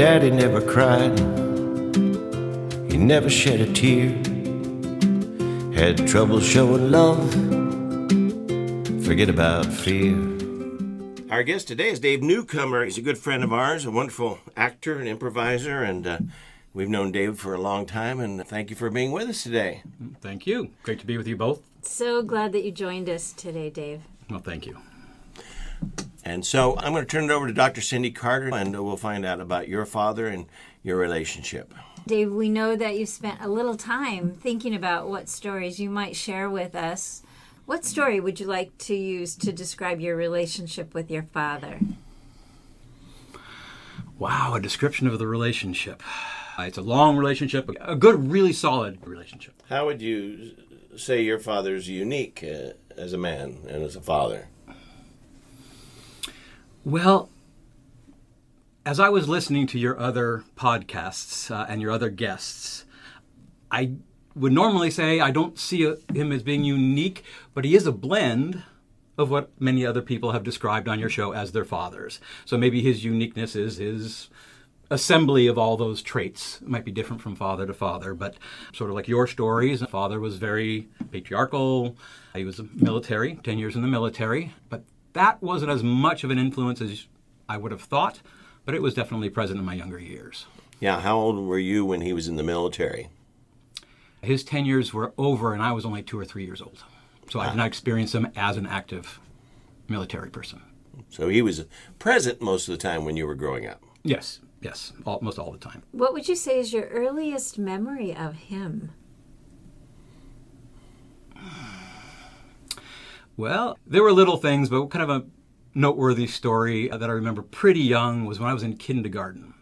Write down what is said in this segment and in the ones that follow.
Daddy never cried, he never shed a tear. Had trouble showing love, forget about fear. Our guest today is Dave Newcomer. He's a good friend of ours, a wonderful actor and improviser, and uh, we've known Dave for a long time. And thank you for being with us today. Thank you. Great to be with you both. So glad that you joined us today, Dave. Well, thank you. And so I'm going to turn it over to Dr. Cindy Carter, and we'll find out about your father and your relationship. Dave, we know that you spent a little time thinking about what stories you might share with us. What story would you like to use to describe your relationship with your father? Wow, a description of the relationship. It's a long relationship, a good, really solid relationship. How would you say your father's unique uh, as a man and as a father? Well, as I was listening to your other podcasts uh, and your other guests, I would normally say I don't see a, him as being unique, but he is a blend of what many other people have described on your show as their fathers. So maybe his uniqueness is his assembly of all those traits. It might be different from father to father, but sort of like your stories, father was very patriarchal. He was military, 10 years in the military, but that wasn't as much of an influence as I would have thought, but it was definitely present in my younger years. Yeah, how old were you when he was in the military? His 10 years were over, and I was only two or three years old. So I did ah. not experience him as an active military person. So he was present most of the time when you were growing up. Yes, yes, almost all the time. What would you say is your earliest memory of him? Well, there were little things, but kind of a noteworthy story that I remember pretty young was when I was in kindergarten.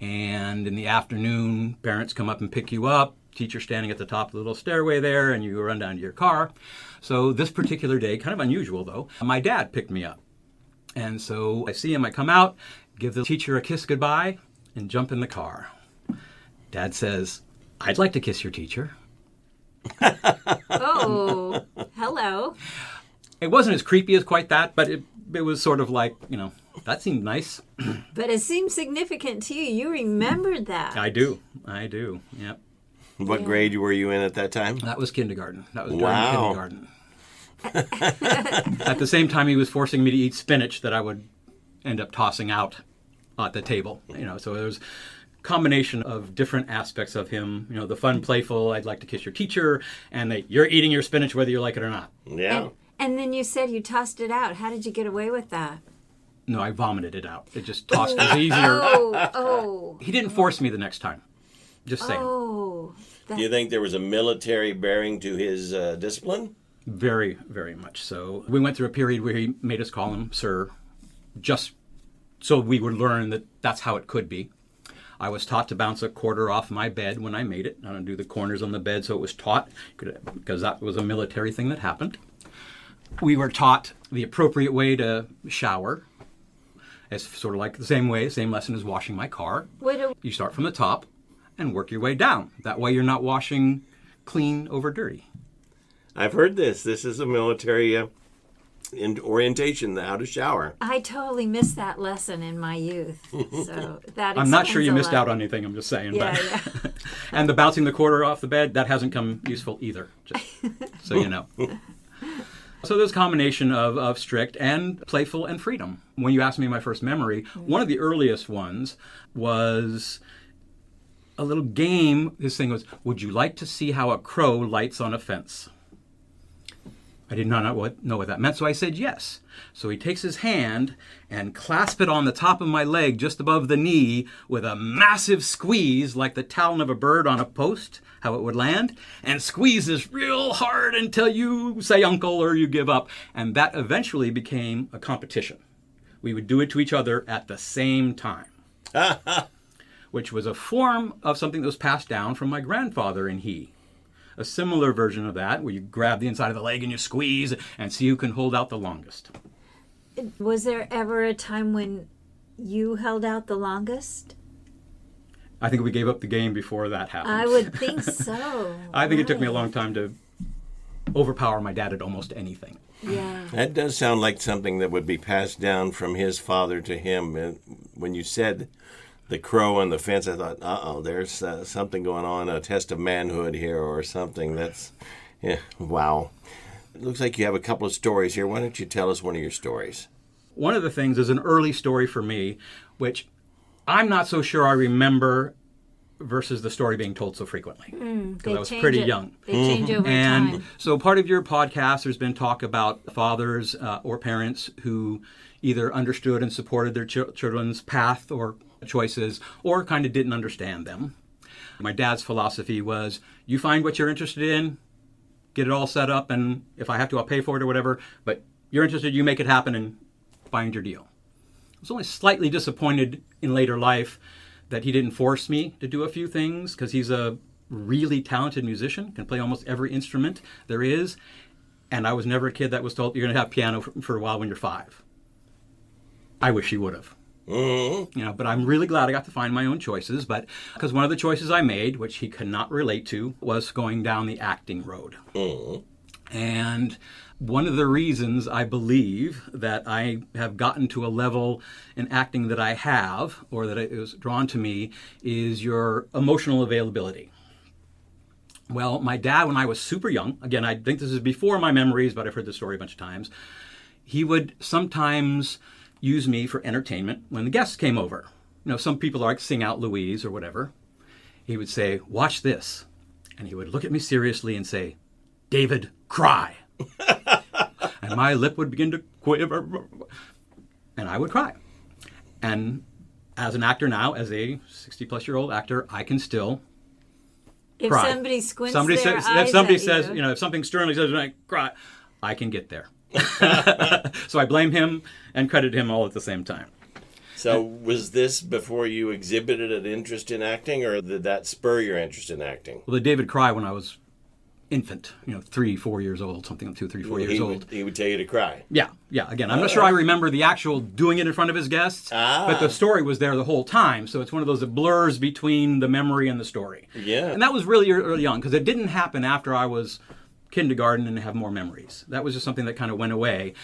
And in the afternoon, parents come up and pick you up, teacher standing at the top of the little stairway there, and you run down to your car. So this particular day, kind of unusual though, my dad picked me up. And so I see him, I come out, give the teacher a kiss goodbye, and jump in the car. Dad says, I'd like to kiss your teacher. Oh, hello. It wasn't as creepy as quite that, but it, it was sort of like, you know, that seemed nice. But it seemed significant to you. You remembered that. I do. I do. Yep. What grade were you in at that time? That was kindergarten. That was during Wow. kindergarten. at the same time, he was forcing me to eat spinach that I would end up tossing out at the table. You know, so there was a combination of different aspects of him. You know, the fun, playful. I'd like to kiss your teacher, and the you're eating your spinach whether you like it or not. Yeah. And, and then you said you tossed it out. How did you get away with that? No, I vomited it out. It just tossed was easier. Oh, oh, He didn't force me the next time. Just saying. oh. Do you think there was a military bearing to his uh, discipline? Very, very much so. We went through a period where he made us call him sir, just so we would learn that that's how it could be. I was taught to bounce a quarter off my bed when I made it. I don't do the corners on the bed, so it was taught because that was a military thing that happened. We were taught the appropriate way to shower. It's sort of like the same way, same lesson as washing my car. What do, You start from the top and work your way down. That way you're not washing clean over dirty. I've heard this. This is a military uh, in orientation, how to shower. I totally missed that lesson in my youth. So that I'm not sure you missed lot. out on anything. I'm just saying. Yeah, but yeah. and the bouncing the quarter off the bed that hasn't come useful either. Just so you know. So there's a combination of, of strict and playful and freedom. When you asked me my first memory, mm. one of the earliest ones was a little game. This thing was, would you like to see how a crow lights on a fence? I did not know what, know what that meant, so I said yes. So he takes his hand and clasps it on the top of my leg just above the knee with a massive squeeze, like the talon of a bird on a post, how it would land, and squeezes real hard until you say uncle or you give up. And that eventually became a competition. We would do it to each other at the same time which was a form of something that was passed down from my grandfather and he. A similar version of that, where you grab the inside of the leg and you squeeze and see who can hold out the longest. Was there ever a time when you held out the longest? I think we gave up the game before that happened. I would think so. I think it took me a long time to overpower my dad at almost anything. Yeah. That does sound like something that would be passed down from his father to him. And when you said the crow on the fence, I thought, uh oh, there's uh, something going on, a test of manhood here or something. That's, yeah, wow. It looks like you have a couple of stories here. Why don't you tell us one of your stories? One of the things is an early story for me, which I'm not so sure I remember versus the story being told so frequently because They I was pretty it- young. They change over And time. so, part of your podcast, there's been talk about fathers uh, or parents who either understood and supported their chil- children's path or choices, or kind of didn't understand them. My dad's philosophy was you find what you're interested in, get it all set up, and if I have to, I'll pay for it or whatever, but you're interested, you make it happen and find your deal. I was only slightly disappointed in later life that he didn't force me to do a few things because he's a really talented musician, can play almost every instrument there is. And I was never a kid that was told you're going to have piano for, a while when you're five. I wish he would have. Mm-hmm. You know, but I'm really glad I got to find my own choices. But because one of the choices I made, which he could not relate to, was going down the acting road. And one of the reasons I believe that I have gotten to a level in acting that I have, or that it was drawn to me, is your emotional availability. Well, my dad, when I was super young, again, I think this is before my memories, but I've heard this story a bunch of times, he would sometimes use me for entertainment when the guests came over. You know, some people like sing out Louise or whatever. He would say, Watch this. And he would look at me seriously and say, David, cry. and my lip would begin to quiver. And I would cry. And as an actor now, as a 60 plus year old actor, I can still If cry. somebody squints somebody their says, eyes if somebody at says, you, you know, if something sternly says, I cry, I can get there. so I blame him and credit him all at the same time. So, was this before you exhibited an interest in acting, or did that spur your interest in acting? Well, the David cry when I was infant, you know, three, four years old, something two, three, four years he, old. would, he would tell you to cry. Yeah, yeah. Again, I'm not sure I remember the actual doing it in front of his guests, Ah. but the story was there the whole time. So it's one of those that blurs between the memory and the story. Yeah. And that was really early on because it didn't happen after I was kindergarten and have more memories. That was just something that kind of went away,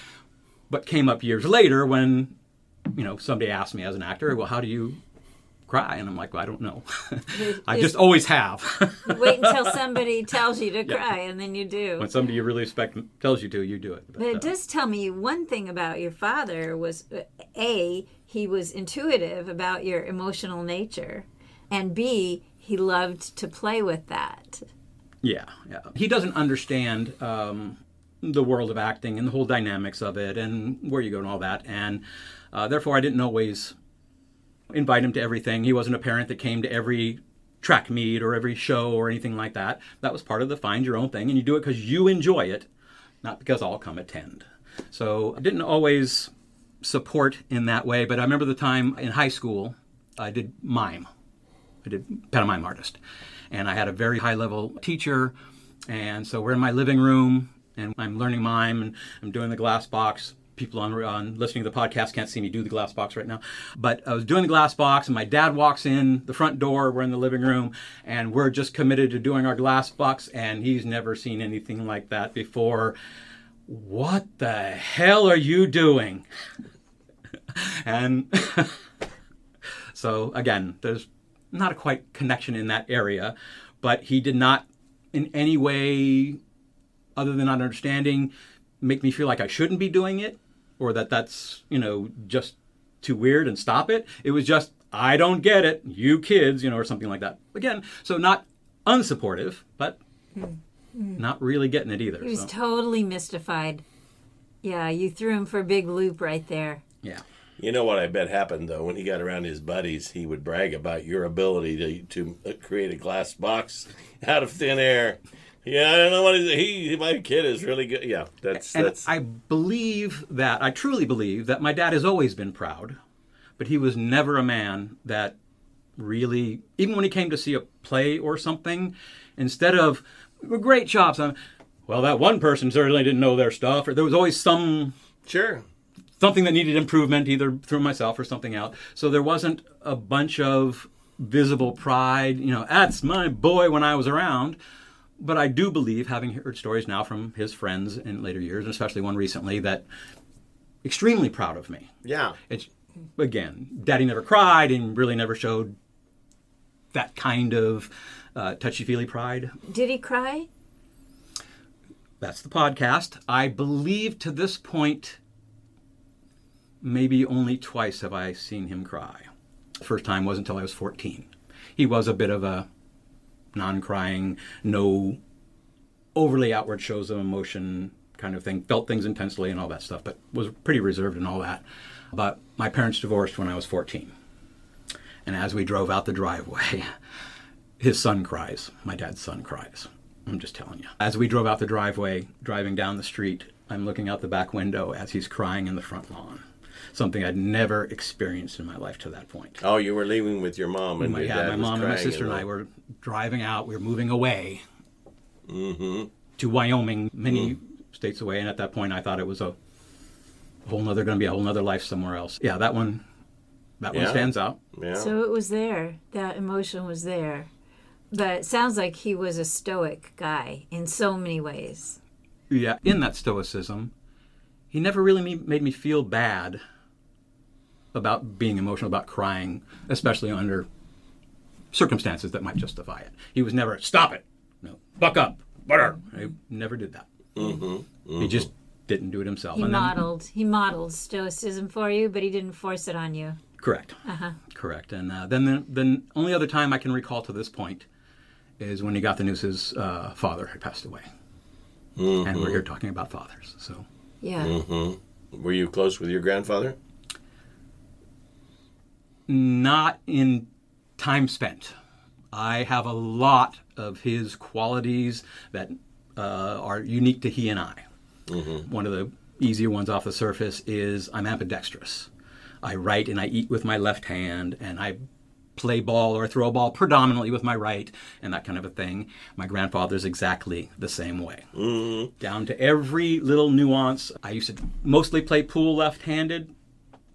but came up years later when, you know, somebody asked me as an actor, well, how do you cry? And I'm like, well, I don't know. I just always have. Wait until somebody tells you to cry, and then you do. when somebody you really respect tells you to, you do it. But it uh, does tell me one thing about your father was uh, a he was intuitive about your emotional nature, and b he loved to play with that. Yeah, yeah. He doesn't understand um, the world of acting and the whole dynamics of it and where you go and all that. And uh, therefore, I didn't always invite him to everything. He wasn't a parent that came to every track meet or every show or anything like that. That was part of the find your own thing, and you do it because you enjoy it, not because I'll come attend. So I didn't always support in that way, but I remember the time in high school I did mime. I did pantomime artist. And I had a very high level teacher. And so we're in my living room and I'm learning mime and I'm doing the glass box. People on, on listening to the podcast can't see me do the glass box right now. But I was doing the glass box and my dad walks in the front door. We're in the living room and we're just committed to doing our glass box. And he's never seen anything like that before. What the hell are you doing? and so again, there's not a quite connection in that area, but he did not in any way, other than not understanding, make me feel like I shouldn't be doing it or that that's, you know, just too weird and stop it. It was just, I don't get it, you kids, you know, or something like that. Again, so not unsupportive, but hmm. not really getting it either. He was so, totally mystified. Yeah, you threw him for a big loop right there. yeah. You know what I bet happened though when he got around his buddies, he would brag about your ability to to uh, create a glass box out of thin air. Yeah, I don't know what is he. My kid is really good. Yeah, that's And that's. I believe that, I truly believe that my dad has always been proud, but he was never a man that really, even when he came to see a play or something, instead of great chops, I'm, well, that one person certainly didn't know their stuff, or there was always some sure. Something that needed improvement either through myself or something else. So there wasn't a bunch of visible pride, you know, that's my boy when I was around. But I do believe, having heard stories now from his friends in later years, and especially one recently, that extremely proud of me. Yeah. It's again, Daddy never cried and really never showed that kind of uh, touchy feely pride. Did he cry? That's the podcast. I believe to this point, maybe only twice have I seen him cry. First time wasn't until I was 14. He was a bit of a non crying, no overly outward shows of emotion kind of thing, felt things intensely and all that stuff, but was pretty reserved and all that. But my parents divorced when I was 14. And as we drove out the driveway, his son cries. My dad's son cries. I'm just telling you. As we drove out the driveway, driving down the street, I'm looking out the back window as he's crying in the front lawn. Something I'd never experienced in my life to that point. Oh, you were leaving with your mom and My, your yeah, dad my was mom and my sister and I were driving out. We were moving away Mm-hmm. to Wyoming, many states away. And at that point, I thought it was a whole nother, going to be a whole nother life somewhere else. Yeah, that one, that one stands out. Yeah. So it was there. That emotion was there. But it sounds like he was a stoic guy in so many ways. Yeah, in that stoicism, he never really made me feel bad about being emotional, about crying, especially under circumstances that might justify it. He was never, stop it, no, buck up, butter. He never did that. Mm-hmm. He just didn't do it himself. He And then- modeled he modeled stoicism for you, but he didn't force it on you. Correct. Correct. And uh, then the then only other time I can recall to this point is when he got the news his uh, father had passed away. And we're here talking about fathers. So Yeah. Mm-hmm. Were you close with your grandfather? Not in time spent. I have a lot of his qualities that uh, are unique to he and I. One of the easier ones off the surface is I'm ambidextrous. I write and I eat with my left hand, and I play ball or throw a ball predominantly with my right, and that kind of a thing. My grandfather's exactly the same way. Down to every little nuance. I used to mostly play pool left handed.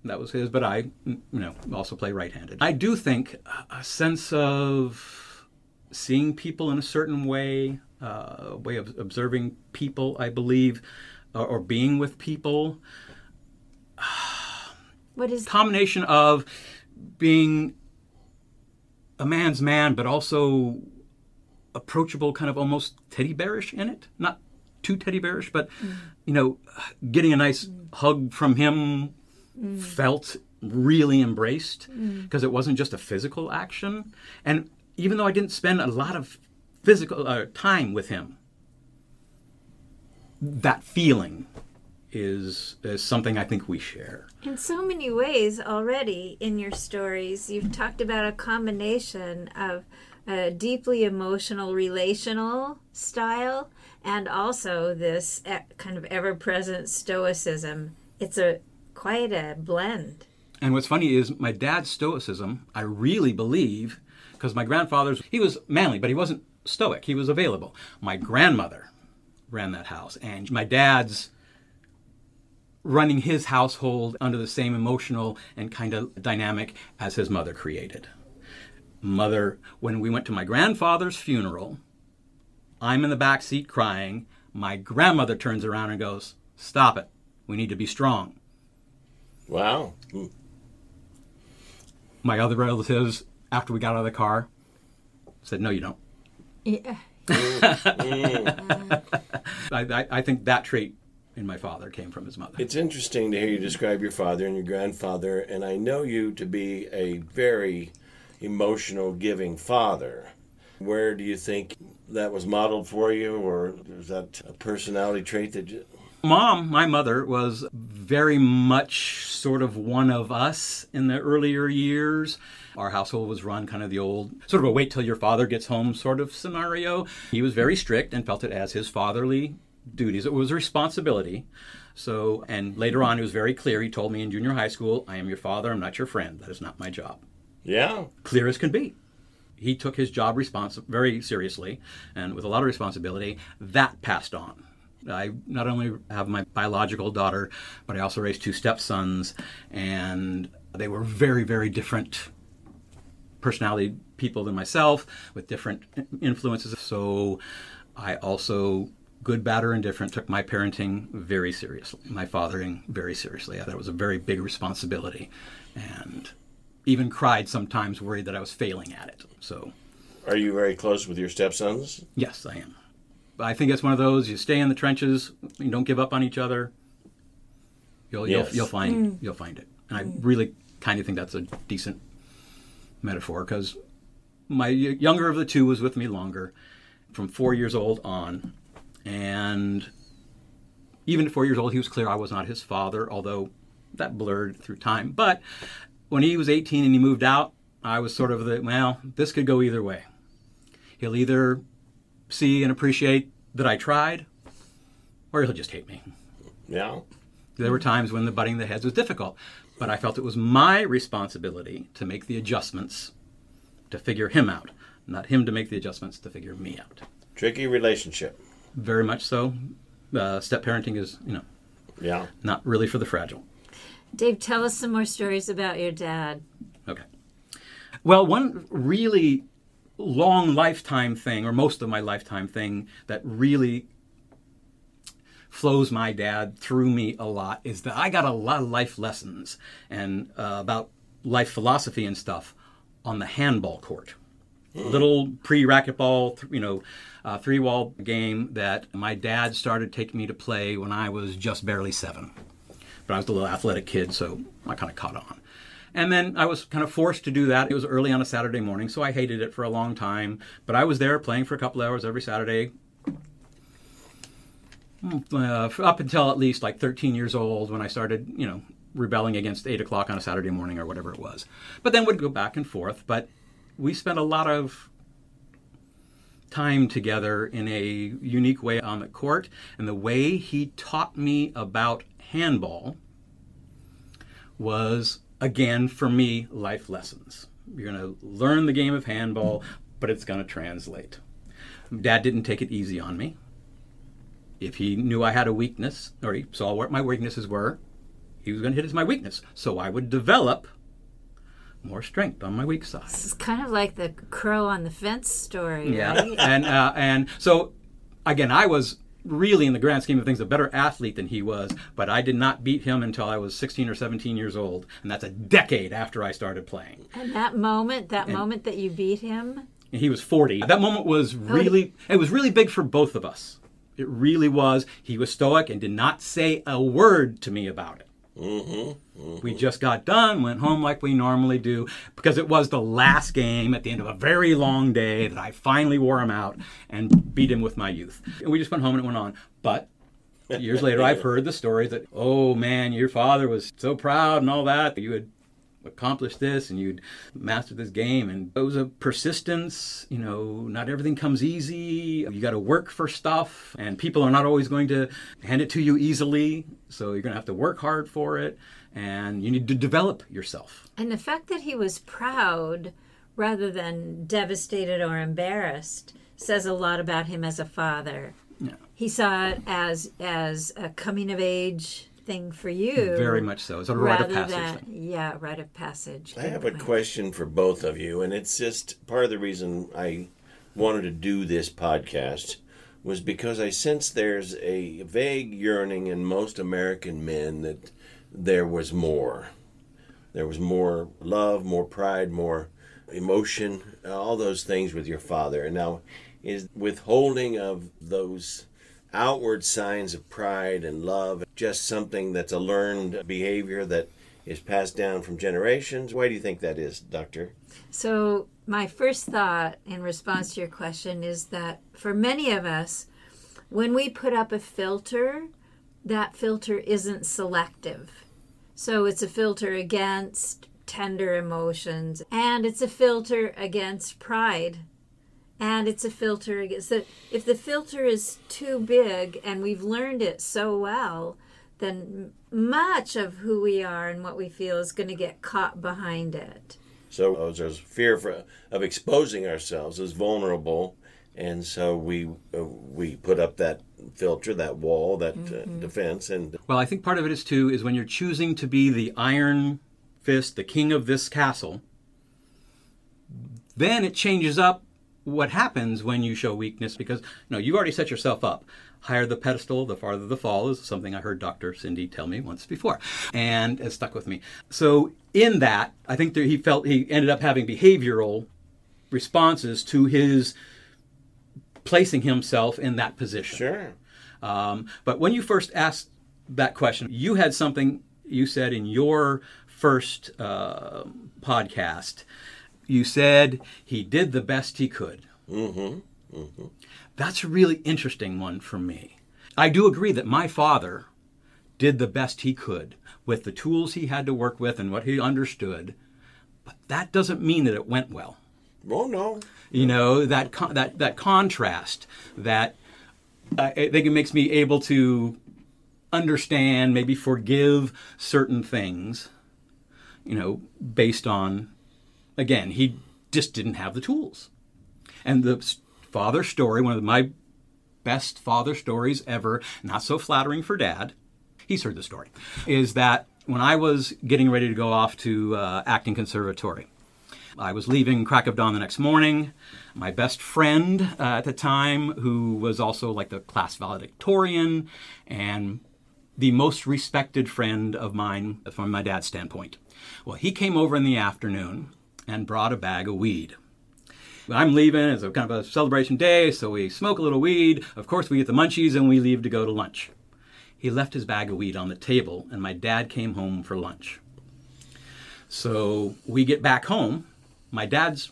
That was his, but I, you know, also play right-handed. I do think a sense of seeing people in a certain way, uh, a way of observing people, I believe, or, or being with people. What is Combination of being a man's man, but also approachable, kind of almost teddy bearish in it. Not too teddy bearish, but you know, getting a nice hug from him felt really embraced because it wasn't just a physical action. And even though I didn't spend a lot of physical uh, time with him, that feeling is, is something I think we share. in so many ways already in your stories you've talked about a combination of a deeply emotional relational style and also this kind of ever-present stoicism. It's a quite a blend. And what's funny is my dad's stoicism, I really believe, because my grandfather's, he was manly, but he wasn't stoic. He was available. My grandmother ran that house, and my dad's running his household under the same emotional and kind of dynamic as his mother created. Mother, when we went to my grandfather's funeral, I'm in the back seat crying. My grandmother turns around and goes, Stop it. We need to be strong. Wow. Mm. my other relatives, after we got out of the car, said, "No, you don't." Yeah. I, I, I think that trait in my father came from his mother. It's interesting to hear you describe your father and your grandfather, and I know you to be a very emotional, giving father. Where do you think that was modeled for you, or is that a personality trait that you. Mom, my mother, was very much sort of one of us in the earlier years. Our household was run kind of the old, sort of a wait till your father gets home sort of scenario. He was very strict and felt it as his fatherly duties. It was a responsibility. So, and later on, it was very clear. He told me in junior high school, I am your father, I'm not your friend. That is not my job. Yeah? clear as can be. He took his job respons- very seriously and with a lot of responsibility. That passed on. I not only have my biological daughter, but I also raised two stepsons, and they were very, very different personality people than myself with different influences. So I also good, bad, or indifferent, took my parenting very seriously, my fathering very seriously. I thought it was a very big responsibility, and even cried sometimes, worried that I was failing at it. So, Are you very close with your stepsons? yes, I am. I think it's one of those you stay in the trenches, you don't give up on each other. You'll Yes. you'll, you'll find mm. you'll find it, and I mm. really kind of think that's a decent metaphor because my younger of the two was with me longer, from four years old on, and even at four years old, he was clear I was not his father, although that blurred through time. But when he was 18 and he moved out, I was sort of the well, this could go either way. He'll either see and appreciate that I tried, or he'll just hate me. Yeah. There were times when the butting the heads was difficult, but I felt it was my responsibility to make the adjustments to figure him out, not him to make the adjustments to figure me out. Tricky relationship. Very much so. Uh, step parenting is, you know, Yeah. not really for the fragile. Dave, tell us some more stories about your dad. Okay. Well, one really long lifetime thing, or most of my lifetime thing, that really flows my dad through me a lot is that I got a lot of life lessons and uh, about life philosophy and stuff on the handball court. Little pre-racquetball, th- you know, uh, three-wall game that my dad started taking me to play when I was just barely seven but I was a little athletic kid, so I kind of caught on. And then I was kind of forced to do that. It was early on a Saturday morning, so I hated it for a long time. But I was there playing for a couple hours every Saturday, uh, up until at least like 13 years old when I started, you know, rebelling against 8 o'clock on a Saturday morning or whatever it was. But then would go back and forth. But we spent a lot of time together in a unique way on the court. And the way he taught me about handball was, again, for me, life lessons. You're going to learn the game of handball, but it's going to translate. Dad didn't take it easy on me. If he knew I had a weakness, or he saw what my weaknesses were, he was going to hit as my weakness. So I would develop more strength on my weak side. This is kind of like the crow on the fence story, Yeah, right? and uh, and so again, I was really, in the grand scheme of things, a better athlete than he was, but I did not beat him until I was 16 or 17 years old, and that's a decade after I started playing. And that moment, that moment that you beat him? He was 40. That moment was oh, really, it was really big for both of us. It really was. He was stoic and did not say a word to me about it. Mm-hmm. We just got done, went home like we normally do, because it was the last game at the end of a very long day that I finally wore him out and beat him with my youth. And we just went home and it went on. But years later, I've heard the stories that, oh man, your father was so proud and all that, that you had accomplished this and you'd master this game. And it was a persistence, you know, not everything comes easy. You got to work for stuff, and people are not always going to hand it to you easily. So you're going to have to work hard for it, and you need to develop yourself. and the fact that he was proud rather than devastated or embarrassed says a lot about him as a father. Yeah. He saw it as as a coming of age thing for you. Very much so. It's a rite of passage. than thing. yeah, rite of passage. I Good have a question for both of you, and it's just part of the reason I wanted to do this podcast was because I sense there's a vague yearning in most American men that there was more. There was more love, more pride, more emotion, all those things with your father. And now, is withholding of those outward signs of pride and love just something that's a learned behavior that is passed down from generations? Why do you think that is, Doctor? So, my first thought in response to your question is that for many of us, when we put up a filter, that filter isn't selective. So, it's a filter against tender emotions, and it's a filter against pride, and it's a filter against that. If the filter is too big and we've learned it so well, then much of who we are and what we feel is going to get caught behind it. So uh, there's fear for, of exposing ourselves as vulnerable, and so we uh, we put up that filter, that wall, that uh, defense, and Well, I think part of it is too is when you're choosing to be the iron fist, the king of this castle, then it changes up what happens when you show weakness because you know you've already set yourself up higher the pedestal the farther the fall is something i heard dr cindy tell me once before and it stuck with me so in that i think that he felt he ended up having behavioral responses to his placing himself in that position Sure. um, but when you first asked that question, you had something you said in your first uh, podcast. You said he did the best he could. Mm-hmm. That's a really interesting one for me. I do agree that my father did the best he could with the tools he had to work with and what he understood, but that doesn't mean that it went well Oh no. you know that con- that that contrast that uh, I think it makes me able to understand maybe forgive certain things you know based on again he just didn't have the tools and the father story one of my best father stories ever not so flattering for dad he's heard the story is that when i was getting ready to go off to uh, acting conservatory I was leaving crack of dawn the next morning. My best friend uh, at the time, who was also like the class valedictorian and the most respected friend of mine from my dad's standpoint. Well, he came over in the afternoon and brought a bag of weed. I'm leaving. It's a kind of a celebration day, so we smoke a little weed. Of course, we get the munchies and we leave to go to lunch. He left his bag of weed on the table, and my dad came home for lunch. So we get back home. My dad's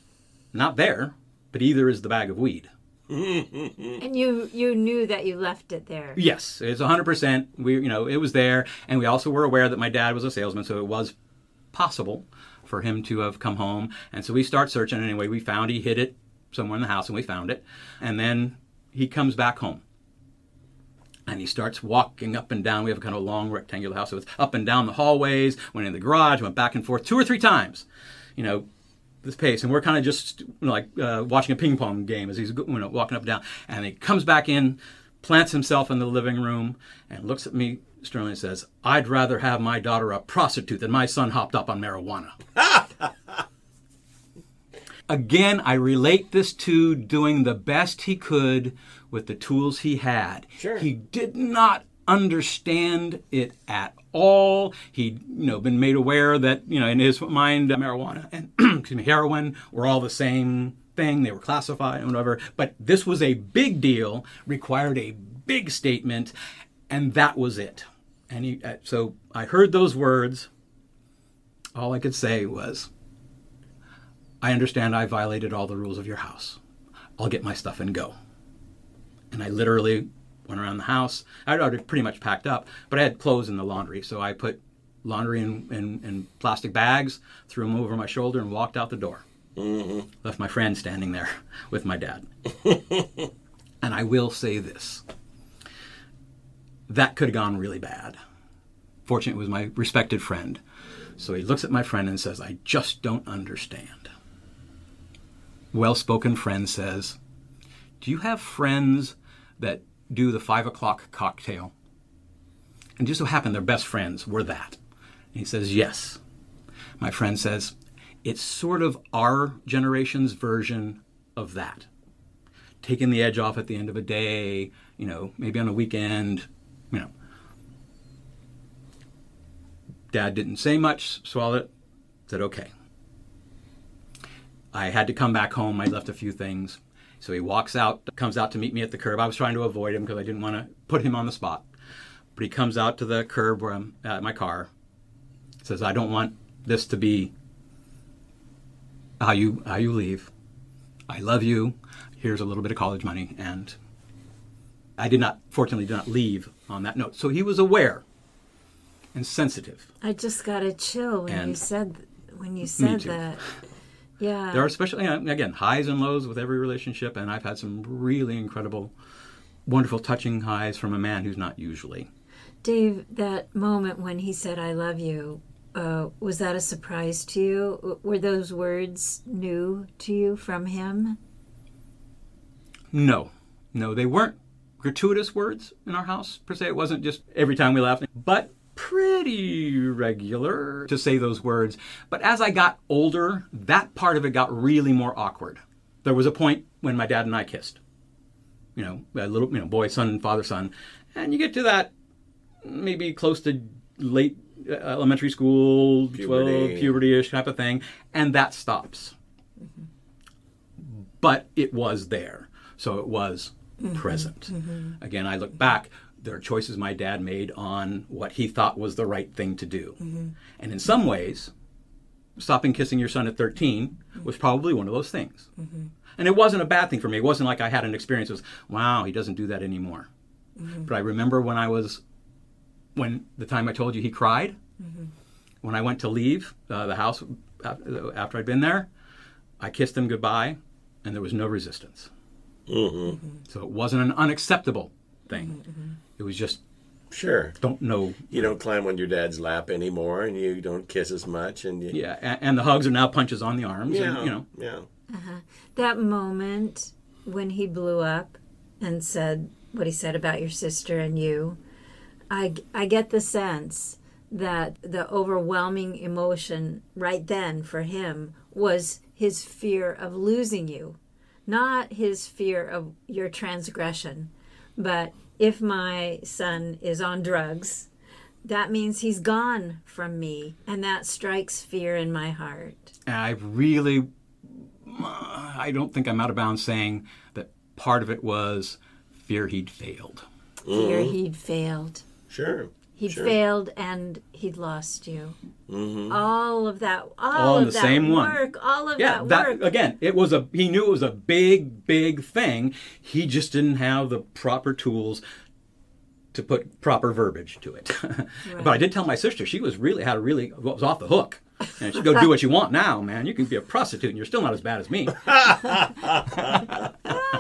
not there, but either is the bag of weed. And you you knew that you left it there. Yes, it's 100%. We, you know, it was there, and we also were aware that my dad was a salesman, so it was possible for him to have come home. And so we start searching. Anyway, we found he hid it somewhere in the house, and we found it. And then he comes back home. And he starts walking up and down. We have a kind of a long rectangular house, so it's up and down the hallways. Went in the garage, went back and forth two or three times. You know, this pace, and we're kind of just you know, like uh, watching a ping pong game as he's you know, walking up and down. And he comes back in, plants himself in the living room, and looks at me sternly and says, "I'd rather have my daughter a prostitute than my son hopped up on marijuana." Again, I relate this to doing the best he could with the tools he had. Sure. He did not understand it at all. He'd, you know, been made aware that, you know, in his mind, marijuana and excuse me, heroin were all the same thing. They were classified and whatever. But this was a big deal, required a big statement, and that was it. And he, uh, so I heard those words. All I could say was, I understand I violated all the rules of your house. I'll get my stuff and go. And I literally went around the house. I'd already pretty much packed up, but I had clothes in the laundry. So I put laundry in, in, in plastic bags, threw them over my shoulder, and walked out the door. Mm-hmm. Left my friend standing there with my dad. and I will say this that could have gone really bad. Fortunately, it was my respected friend. So he looks at my friend and says, I just don't understand. Well spoken friend says, Do you have friends that do the five o'clock cocktail? And just so happened their best friends were that. And he says, Yes. My friend says, It's sort of our generation's version of that. Taking the edge off at the end of a day, you know, maybe on a weekend, you know. Dad didn't say much, swallowed it, said, Okay. I had to come back home. I left a few things. So he walks out, comes out to meet me at the curb. I was trying to avoid him because I didn't want to put him on the spot. But he comes out to the curb where I'm at my car. Says, "I don't want this to be how you how you leave. I love you. Here's a little bit of college money." And I did not, fortunately, did not leave on that note. So he was aware and sensitive. I just got a chill when you And- said when you said that. Yeah. There are especially you know, again highs and lows with every relationship, and I've had some really incredible, wonderful, touching highs from a man who's not usually. Dave, that moment when he said "I love you," uh, was that a surprise to you? Were those words new to you from him? No, no, they weren't gratuitous words in our house per se. It wasn't just every time we laughed, but pretty regular to say those words. But as I got older, that part of it got really more awkward. There was a point when my dad and I kissed. You know, a little, you know, boy, son, father, son, and you get to that maybe close to late Uh, elementary school, Puberty. 12, puberty-ish type of thing, and that stops. Mm-hmm. But it was there, so it was mm-hmm. present. Mm-hmm. Again, I look back. There are choices my dad made on what he thought was the right thing to do, and in some ways, stopping kissing your son at 13 was probably one of those things. And it wasn't a bad thing for me. It wasn't like I had an experience of, wow, he doesn't do that anymore. But I remember when I was, when the time I told you he cried, mm-hmm. when I went to leave uh, the house after I'd been there, I kissed him goodbye, and there was no resistance. Mm-hmm. Mm-hmm. So it wasn't an unacceptable thing. It was just Sure. don't know. You don't climb on your dad's lap anymore, and you don't kiss as much, and you, Yeah, and, and the hugs are now punches on the arms. yeah, And, you know, yeah. Uh-huh. That moment when he blew up and said what he said about your sister and you, I, I get the sense that the overwhelming emotion right then for him was his fear of losing you, not his fear of your transgression. But if my son is on drugs, that means he's gone from me, and that strikes fear in my heart. And I really, I don't think I'm out of bounds saying that part of it was fear he'd failed. Fear he'd failed. Sure. He'd Sure. failed and he'd lost you. Mm-hmm. All of that, all, All of the that same one. work, all of Yeah, that that work. again, it was a. He knew it was a big, big thing. He just didn't have the proper tools to put proper verbiage to it. but I did tell my sister she was really had a really what was off the hook. And she go do what you want now, man. You can be a prostitute and you're still not as bad as me.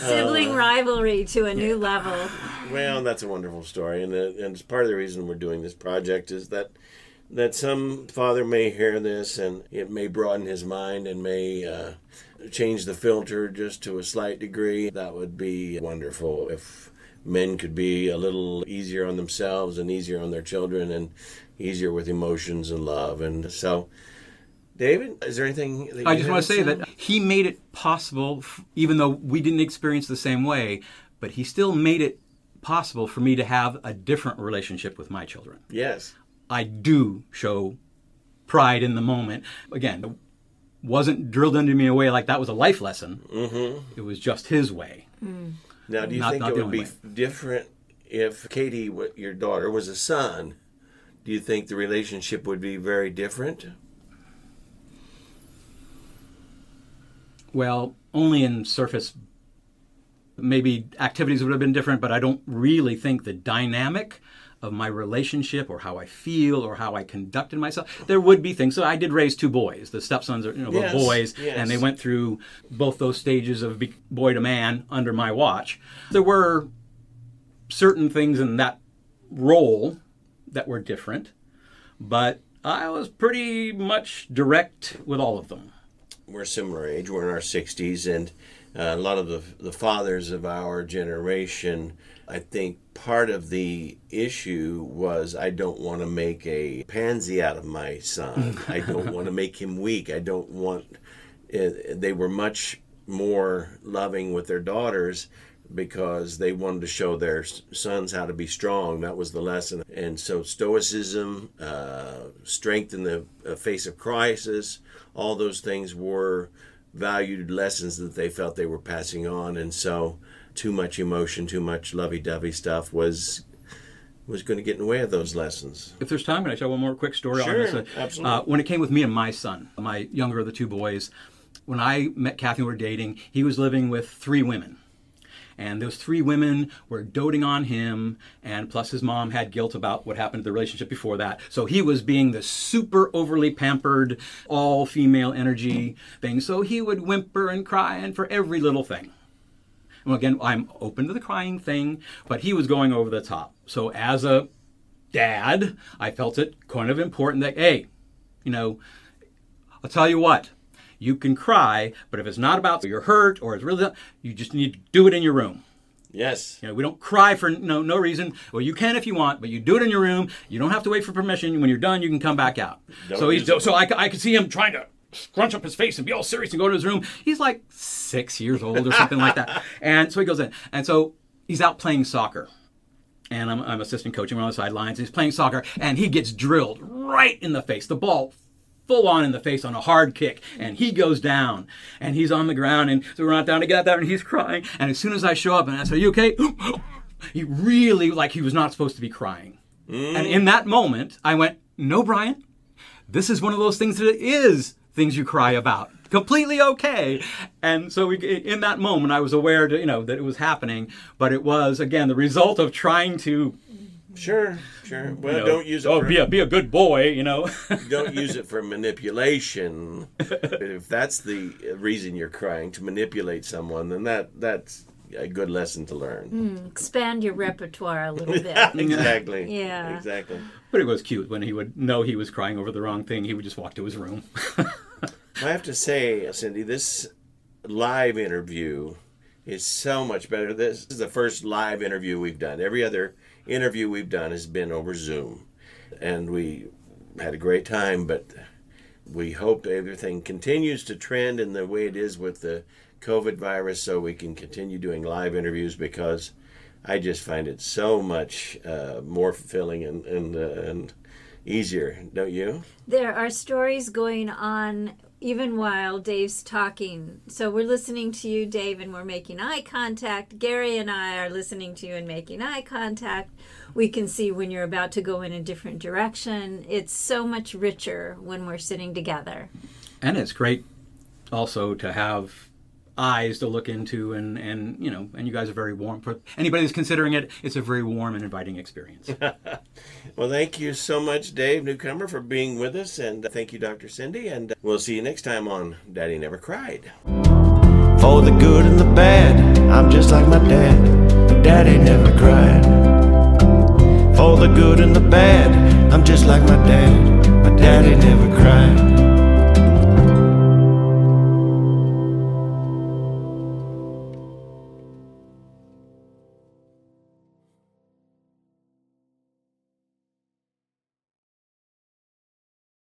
Sibling rivalry to a new level. Well, that's a wonderful story, and uh, and it's part of the reason we're doing this project is that that some father may hear this and it may broaden his mind and may uh, change the filter just to a slight degree. That would be wonderful if men could be a little easier on themselves and easier on their children and easier with emotions and love. And so, David, is there anything? That I just want to say that he made it possible, even though we didn't experience the same way, but he still made it possible for me to have a different relationship with my children. yes, I do show pride in the moment. Again, it wasn't drilled into me in a way like that was a life lesson. Mm-hmm. It was just his way. Now, do you Not- think not it would be way. different if Katie, your daughter, was a son? Do you think the relationship would be very different? Well, only in surface, maybe activities would have been different, but I don't really think the dynamic of my relationship or how I feel or how I conducted myself. There would be things. So I did raise two boys. The stepsons are you know, Yes, boys, yes. and they went through both those stages of boy to man under my watch. There were certain things in that role that were different, but I was pretty much direct with all of them. We're similar age. We're in our 60s, and uh, a lot of the, the fathers of our generation, I think part of the issue was I don't want to make a pansy out of my son. I don't want to make him weak. I don't want. Uh, they were much more loving with their daughters because they wanted to show their sons how to be strong. That was the lesson. And so, stoicism, uh, strength in the uh, face of crisis, all those things were valued lessons that they felt they were passing on. And so, too much emotion, too much lovey-dovey stuff was was going to get in the way of those lessons. If there's time, can I tell one more quick story Sure, on this? absolutely. Uh, when it came with me and my son, my younger of the two boys, when I met Kathy and we were dating, he was living with three women. And those three women were doting on him, and plus his mom had guilt about what happened to the relationship before that. So he was being the super overly pampered, all female energy thing. So he would whimper and cry and for every little thing. Well, again, I'm open to the crying thing, but he was going over the top. So as a dad, I felt it kind of important that, hey, you know, I'll tell you what, you can cry, but if it's not about you're hurt or it's really, you just need to do it in your room. Yes. You know, we don't cry for no no reason. Well, you can if you want, but you do it in your room. You don't have to wait for permission. When you're done, you can come back out. Don't so he's so I, I could see him trying to scrunch up his face and be all serious and go to his room. He's like six years old or something like that. And so he goes in. And so he's out playing soccer. And I'm, I'm assistant coaching on the sidelines. He's playing soccer and he gets drilled right in the face. The ball full on in the face on a hard kick, and he goes down, and he's on the ground, and so we're not down to get down, and he's crying. And as soon as I show up and I say, "Are you okay?" he really like he was not supposed to be crying. And in that moment, I went, "No, Brian, this is one of those things that is things you cry about." Completely okay, and so we, in that moment, I was aware, to, you know, that it was happening. But it was again the result of trying to Sure, sure. Well, you know, don't use it. Oh, for, be a be a good boy, you know. don't use it for manipulation. if that's the reason you're crying to manipulate someone, then that that's a good lesson to learn. Hmm, expand your repertoire a little bit. exactly. Yeah. Exactly. But it was cute when he would know he was crying over the wrong thing. He would just walk to his room. I have to say, Cindy, this live interview is so much better. This is the first live interview we've done. Every other interview we've done has been over Zoom, and we had a great time. But we hope everything continues to trend in the way it is with the COVID virus, so we can continue doing live interviews because I just find it so much uh, more fulfilling and and uh, and easier, don't you? There are stories going on even while Dave's talking. So we're listening to you, Dave, and we're making eye contact. Gary and I are listening to you and making eye contact. We can see when you're about to go in a different direction. It's so much richer when we're sitting together. and it's great also to have eyes to look into and and you know and you guys are very warm for anybody that's considering it it's a very warm and inviting experience Well, thank you so much, Dave Newcomer, for being with us, and thank you, Dr. Cindy, and we'll see you next time on Daddy Never Cried. For the good and the bad, I'm just like my dad. But daddy never cried. For the good and the bad, I'm just like my dad. But daddy never cried.